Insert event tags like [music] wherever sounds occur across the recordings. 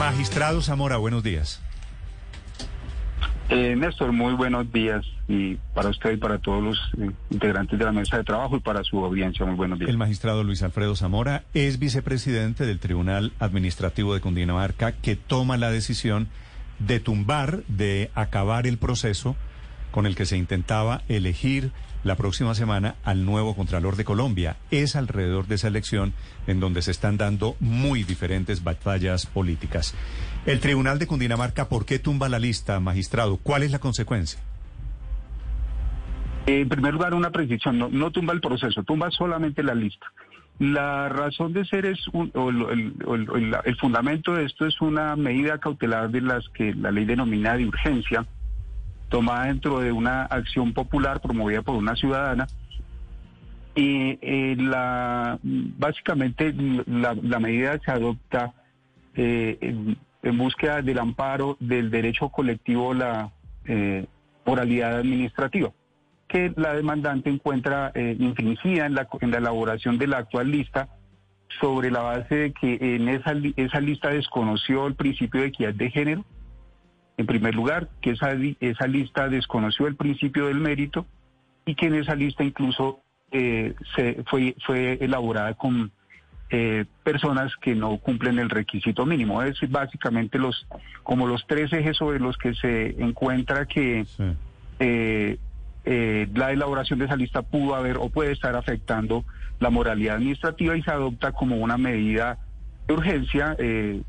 Magistrado Zamora, buenos días. Eh, Néstor, muy buenos días y para usted y para todos los eh, integrantes de la mesa de trabajo y para su audiencia, muy buenos días. El magistrado Luis Alfredo Zamora es vicepresidente del Tribunal Administrativo de Cundinamarca que toma la decisión de tumbar, de acabar el proceso con el que se intentaba elegir la próxima semana al nuevo Contralor de Colombia. Es alrededor de esa elección en donde se están dando muy diferentes batallas políticas. El Tribunal de Cundinamarca, ¿por qué tumba la lista, magistrado? ¿Cuál es la consecuencia? En primer lugar, una precisión, no, no tumba el proceso, tumba solamente la lista. La razón de ser es, un, o el, el, fundamento de esto es una medida cautelar de las que la ley denomina de urgencia, tomada dentro de una acción popular promovida por una ciudadana. Y eh, la, básicamente la, medida se adopta eh, en, búsqueda del amparo del derecho colectivo la eh, moralidad administrativa que la demandante encuentra eh, infringida en la, en la elaboración de la actual lista sobre la base de que en esa, esa lista desconoció el principio de equidad de género, en primer lugar, que esa, esa lista desconoció el principio del mérito y que en esa lista incluso eh, se fue, fue elaborada con eh, personas que no cumplen el requisito mínimo. Es básicamente los como los tres ejes sobre los que se encuentra que sí. eh, eh, la elaboración de esa lista pudo haber o puede estar afectando la moralidad administrativa y se adopta como una medida de urgencia eh,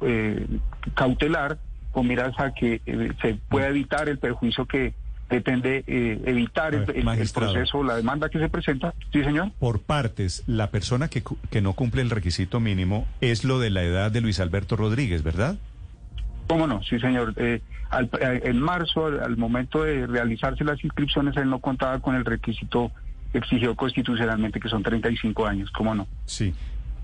eh, cautelar con miras a que eh, se pueda evitar el perjuicio que pretende eh, evitar el, el, el, proceso, la demanda que se presenta. Sí, señor. Por partes, la persona que, que no cumple el requisito mínimo es lo de la edad de Luis Alberto Rodríguez, ¿verdad? ¿Cómo no? Sí, señor. Eh, al, en marzo, al, al, momento de realizarse las inscripciones, él no contaba con el requisito exigido constitucionalmente, que son 35 años. ¿Cómo no? Sí.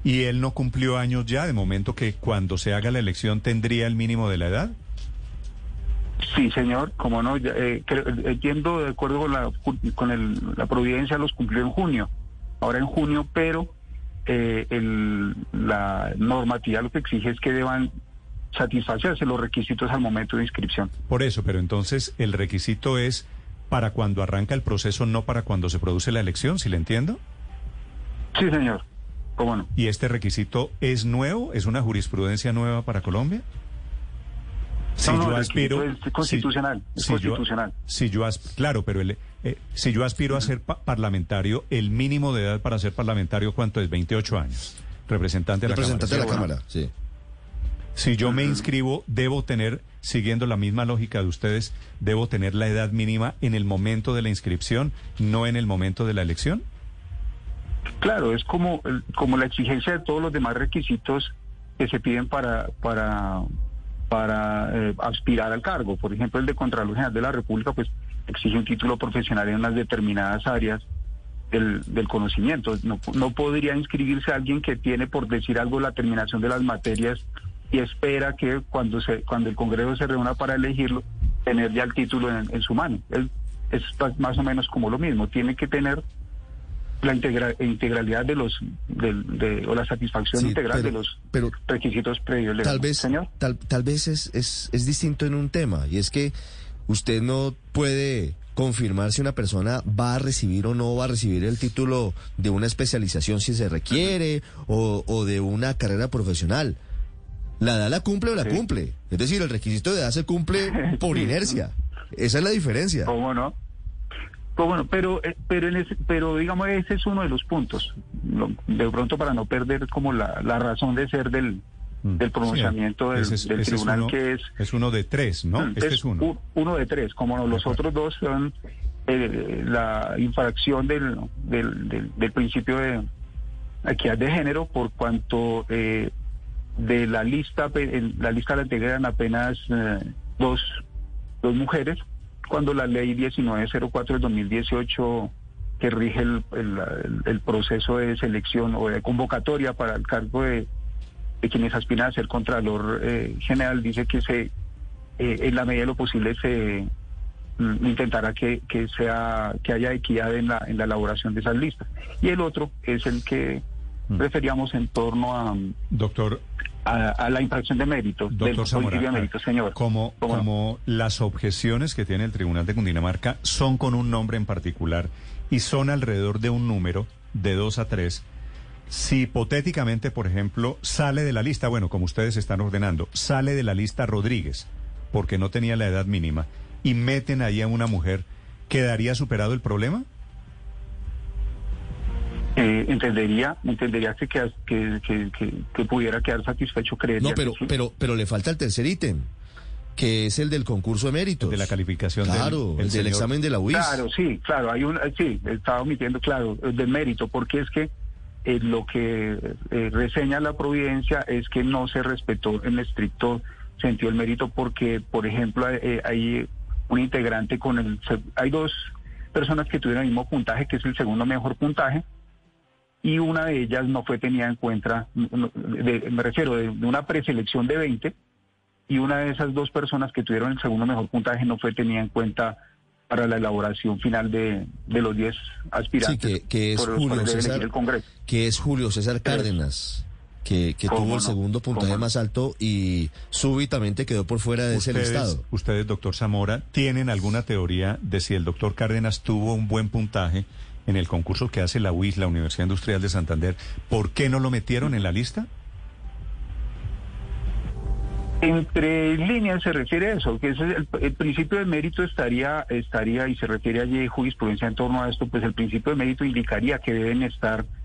¿Y él no cumplió años ya, de momento que cuando se haga la elección tendría el mínimo de la edad? Sí, señor, como no, eh, entiendo de acuerdo con la con el, la providencia los cumplió en junio, ahora en junio, pero eh, el, la normativa lo que exige es que deban satisfacerse los requisitos al momento de inscripción. Por eso, pero entonces el requisito es para cuando arranca el proceso, no para cuando se produce la elección, ¿si le entiendo? Sí, señor. ¿Cómo no? ¿Y este requisito es nuevo? ¿Es una jurisprudencia nueva para Colombia? Si no, no, yo aspiro, es constitucional, si, es constitucional. Yo, si yo claro, pero el, eh, si yo aspiro a ser pa parlamentario, el mínimo de edad para ser parlamentario, ¿cuánto es? 28 años. Representante de la Representante Cámara. de la Cámara, sí. Si yo me inscribo, debo tener, siguiendo la misma lógica de ustedes, debo tener la edad mínima en el momento de la inscripción, no en el momento de la elección. Claro, es como, como la exigencia de todos los demás requisitos que se piden para, para, para eh, aspirar al cargo. Por ejemplo, el de Contralor General de la República, pues exige un título profesional en unas determinadas áreas del, conocimiento. No, podría inscribirse alguien que tiene, por decir algo, la terminación de las materias y espera que cuando se cuando el Congreso se reúna para elegirlo tener ya el título en, su mano. Es, más o menos como lo mismo. Tiene que tener la integra, integralidad de los de, de, o la satisfacción sí, integral pero, de los pero requisitos previos. Tal vez, señor. Tal, tal vez es, es, es distinto en un tema y es que usted no puede confirmar si una persona va a recibir o no va a recibir el título de una especialización si se requiere o, o de una carrera profesional. La edad la cumple o la sí. cumple. Es decir, el requisito de edad se cumple por [laughs] inercia. Esa es la diferencia. ¿Cómo no? Pues bueno, pero pero en ese, pero digamos ese es uno de los puntos. De pronto para no perder como la, la razón de ser del, del pronunciamiento sí, del, es, del tribunal es uno, que es es uno de tres, ¿no? Este es uno. uno de tres, como no, los otros dos son eh, la infracción del, del, del, del, principio de equidad de género por cuanto eh, de la lista, la lista la integran apenas eh, dos, dos mujeres, cuando la ley 1904 del 2018 que rige el, el, proceso de selección o de convocatoria para el cargo de, de quienes aspiran a ser Contralor eh, General dice que se eh, en la medida de lo posible se mm, intentará que, que sea que haya equidad en la, en la elaboración de esas listas. Y el otro es el que mm. referíamos en torno a doctor a, la infracción de mérito doctor Zamora, de mérito, señor. Como, como las objeciones que tiene el Tribunal de Cundinamarca son con un nombre en particular y son alrededor de un número de dos a tres. Si hipotéticamente, por ejemplo, sale de la lista, bueno, como ustedes están ordenando, sale de la lista Rodríguez, porque no tenía la edad mínima, y meten ahí a una mujer, ¿quedaría superado el problema? Eh, entendería, entendería que, que, que, pudiera quedar satisfecho creer. No, pero, pero, pero le falta el tercer ítem que es el del concurso de mérito. De la calificación claro, del, el del examen de la UIS. Claro, sí, claro, hay un, sí, estaba omitiendo, claro, el del mérito, porque es que eh, lo que eh, reseña la providencia es que no se respetó en estricto sentido el mérito, porque, por ejemplo, eh, hay un integrante con el, hay dos personas que tuvieron el mismo puntaje, que es el segundo mejor puntaje, y una de ellas no fue tenida en cuenta, me refiero de, de una preselección de 20, y una de esas dos personas que tuvieron el segundo mejor puntaje no fue tenida en cuenta para la elaboración final de, de los 10 aspirantes que, es Julio César, el Congreso. Que es Julio César Cárdenas. Que, que tuvo el segundo puntaje más alto y súbitamente quedó por fuera de ese listado. Ustedes, doctor Zamora, ¿tienen alguna teoría de si el doctor Cárdenas tuvo un buen puntaje en el concurso que hace la UIS, la Universidad Industrial de Santander? ¿Por qué no lo metieron en la lista? Entre líneas se refiere a eso, que ese el, el, principio de mérito estaría, estaría, y se refiere allí jurisprudencia en torno a esto, pues el principio de mérito indicaría que deben estar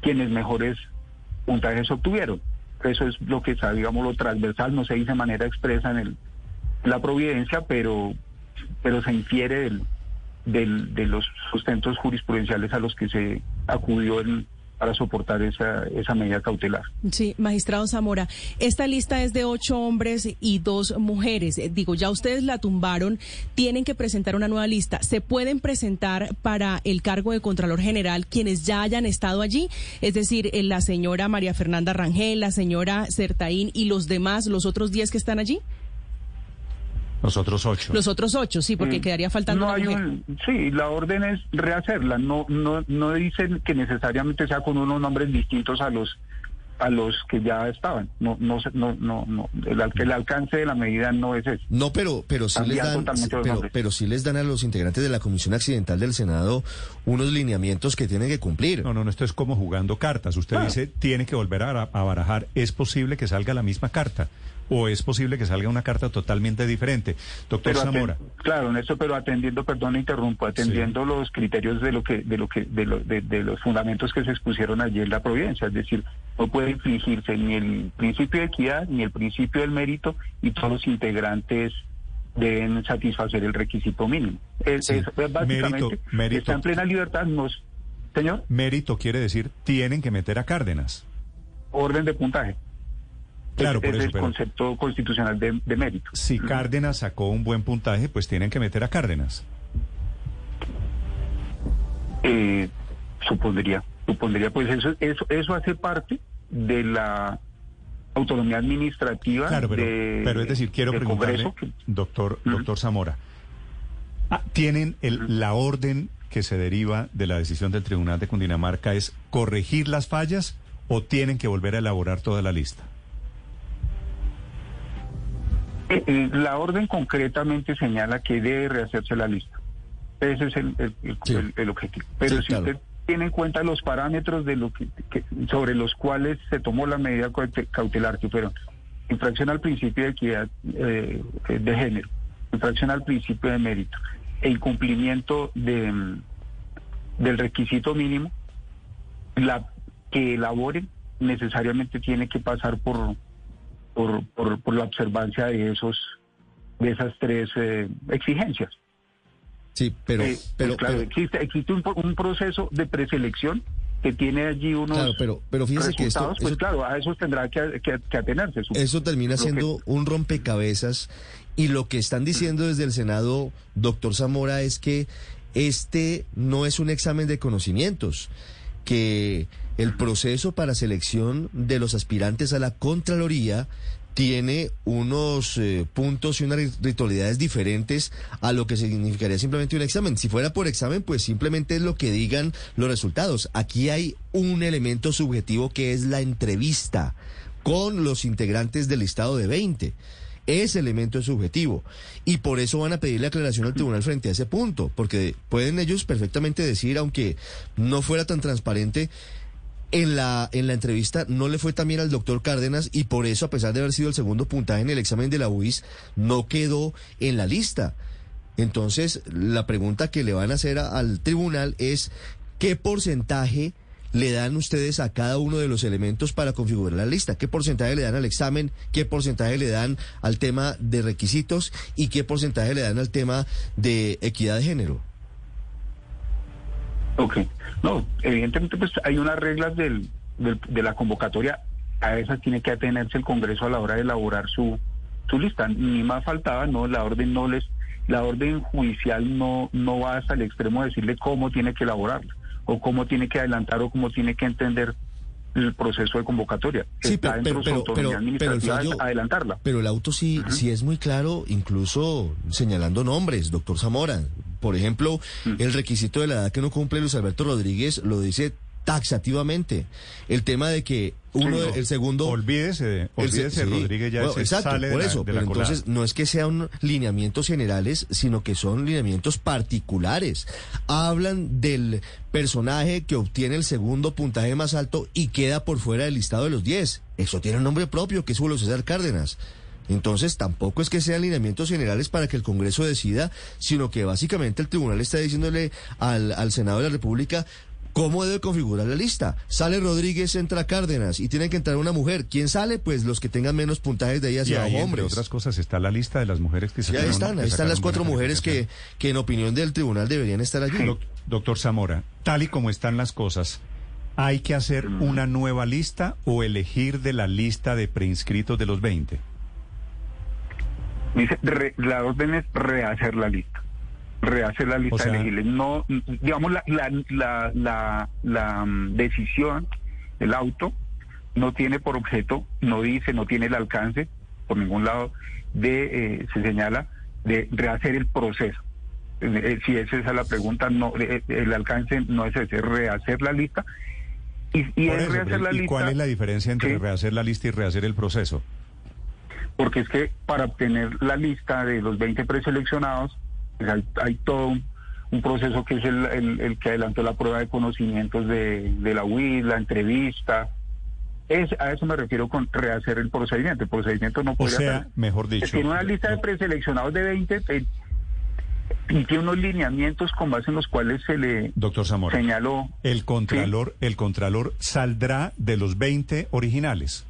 Quienes mejores puntajes obtuvieron. Eso es lo que está, digamos, lo transversal, no se dice de manera expresa en el, la providencia, pero, pero se infiere del, de los sustentos jurisprudenciales a los que se acudió el, para soportar esa, esa medida cautelar. Sí, magistrado Zamora, esta lista es de ocho hombres y dos mujeres. Eh, digo, ya ustedes la tumbaron, tienen que presentar una nueva lista. ¿Se pueden presentar para el cargo de Contralor General quienes ya hayan estado allí? Es decir, eh, la señora María Fernanda Rangel, la señora Certaín y los demás, los otros diez que están allí. Los otros ocho. Los otros ocho, sí, porque mm. quedaría faltando no hay Un, sí, la orden es rehacerla. No, no, no dicen que necesariamente sea con unos nombres distintos a los a los que ya estaban. No, no, no, no, no. El, el alcance de la medida no es ese. No, pero, pero sí les dan, pero, pero sí les dan a los integrantes de la Comisión Accidental del Senado unos lineamientos que tienen que cumplir. No, no, no, esto es como jugando cartas. Usted ah. dice, tiene que volver a, a barajar. Es posible que salga la misma carta o es posible que salga una carta totalmente diferente. Doctor Zamora. Claro, eso, pero atendiendo, perdón, interrumpo, atendiendo los criterios de lo que, de lo que, de, lo, de, los fundamentos que se expusieron ayer en la providencia, es decir, no puede infringirse ni el principio de equidad ni el principio del mérito y todos los integrantes deben satisfacer el requisito mínimo. Es, básicamente mérito, está en plena libertad, nos, señor. Mérito quiere decir tienen que meter a Cárdenas. Orden de puntaje. Claro, por es eso, el concepto constitucional de, mérito. Si Cárdenas sacó un buen puntaje, pues tienen que meter a Cárdenas. Eh, supondría, supondría, pues eso, eso, eso hace parte de la autonomía administrativa. Claro, pero, pero es decir, quiero preguntarle, doctor, doctor Zamora, ¿tienen el, la orden que se deriva de la decisión del Tribunal de Cundinamarca es corregir las fallas o tienen que volver a elaborar toda la lista? Eh, eh, la orden concretamente señala que debe rehacerse la lista. Ese es el, el, objetivo. Pero si usted tiene en cuenta los parámetros de lo que, que- sobre los cuales se tomó la medida caute- cautelar, que fueron infracción al principio de equidad eh, de género, infracción al principio de mérito e incumplimiento de, del requisito mínimo, la que elaboren necesariamente tiene que pasar por, por, por, por la observancia de esos de esas tres eh, exigencias. Sí, pero, Eh, pues pero, claro, pero- existe, existe un, un proceso de preselección que tiene allí unos Claro, pero- pero fíjese que esto- pues eso- claro, a eso tendrá que, que- que atenerse. supongo. Eso termina que- siendo un rompecabezas y lo que están diciendo desde el Senado, doctor Zamora, es que este no es un examen de conocimientos, que el proceso para selección de los aspirantes a la Contraloría tiene unos eh, puntos y unas ri- ritualidades diferentes a lo que significaría simplemente un examen. Si fuera por examen, pues simplemente es lo que digan los resultados. Aquí hay un elemento subjetivo que es la entrevista con los integrantes del listado de 20. Ese elemento es subjetivo. Y por eso van a pedirle aclaración al tribunal frente a ese punto, porque pueden ellos perfectamente decir, aunque no fuera tan transparente, en la, en la entrevista no le fue tan bien al doctor Cárdenas y por eso, a pesar de haber sido el segundo puntaje en el examen de la UIS, no quedó en la lista. Entonces, la pregunta que le van a hacer al tribunal es, ¿qué porcentaje le dan ustedes a cada uno de los elementos para configurar la lista? ¿Qué porcentaje le dan al examen? ¿Qué porcentaje le dan al tema de requisitos? ¿Y qué porcentaje le dan al tema de equidad de género? Ok. No, evidentemente pues hay unas reglas del, del- de la convocatoria. A esas tiene que atenerse el Congreso a la hora de elaborar su, su lista. Ni más faltaba, no, la orden no les, la orden judicial no, no va hasta el extremo de decirle cómo tiene que elaborarla, o cómo tiene que adelantar, o cómo tiene que entender el proceso de convocatoria. Sí, Está pero- el fallo- adelantarla. Pero el auto sí, sí es muy claro, incluso señalando nombres, doctor Zamora. Por ejemplo, el requisito de la edad que no cumple Luis Alberto Rodríguez lo dice taxativamente. El tema de que uno, no. el segundo... Olvídese, de- el se- olvídese, sí. Rodríguez ya Bueno, se exacto, sale de por eso, de pero la colada. entonces no es que sean lineamientos generales, sino que son lineamientos particulares. Hablan del personaje que obtiene el segundo puntaje más alto y queda por fuera del listado de los 10. Eso tiene un nombre propio, que es Julio César Cárdenas. Entonces tampoco es que sean lineamientos generales para que el Congreso decida, sino que básicamente el tribunal está diciéndole al, al Senado de la República cómo debe configurar la lista. Sale Rodríguez, entra Cárdenas y tiene que entrar una mujer. ¿Quién sale? Pues los que tengan menos puntajes de ahí Y hacia ahí, abajo, entre hombres. otras cosas, está la lista de las mujeres que Sí, ahí están, ahí están las cuatro mujeres que, que en opinión del tribunal deberían estar allí. Doc- Doctor Zamora, tal y como están las cosas, ¿hay que hacer una nueva lista o elegir de la lista de preinscritos de los 20? Dice, re- la orden es rehacer la lista. Rehacer la lista O sea- de elegibles. No, digamos, la, la, la, la, la, mm, decisión, el auto, no tiene por objeto, no dice, no tiene el alcance, por ningún lado, de, eh, se señala, de rehacer el proceso. Eh, eh, si esa es la pregunta, no, eh, el alcance no es ese, es rehacer la lista. Y, es eso, rehacer pero la ¿Y lista. cuál es la diferencia entre Sí. rehacer la lista y rehacer el proceso? Porque es que para obtener la lista de los 20 preseleccionados, pues hay, hay todo un, un proceso que es el, el- el que adelantó la prueba de conocimientos de, de la UIS, la entrevista. Es, a eso me refiero con rehacer el procedimiento. El procedimiento no O puede sea, hacer- mejor dicho... Tiene una lista de preseleccionados de 20 eh, y tiene unos lineamientos con base en los cuales se le Doctor Zamora, señaló. el contralor, el contralor saldrá de los 20 originales.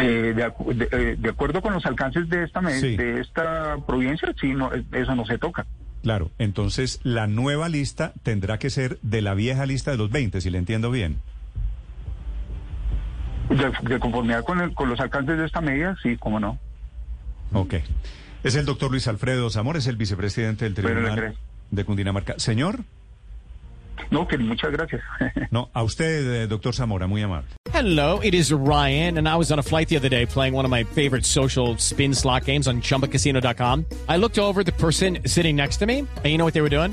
Eh, de, acu- de- eh, de acuerdo con los alcances de esta Sí. de esta provincia, sí, no, eh, eso no se toca. Claro, entonces la nueva lista tendrá que ser de la vieja lista de los 20, si le entiendo bien. De, de conformidad con, el- con los alcances de esta medida, sí, cómo no. Ok. Es el doctor Luis Alfredo Zamora, es el vicepresidente del Tribunal de Cundinamarca. Señor, No, que muchas gracias. [laughs] no, a usted, eh, doctor Zamora, muy amable. Hello, it is Ryan, and I was on a flight the other day playing one of my favorite social spin slot games on chumbacasino.com. I looked over at the person sitting next to me, and you know what they were doing?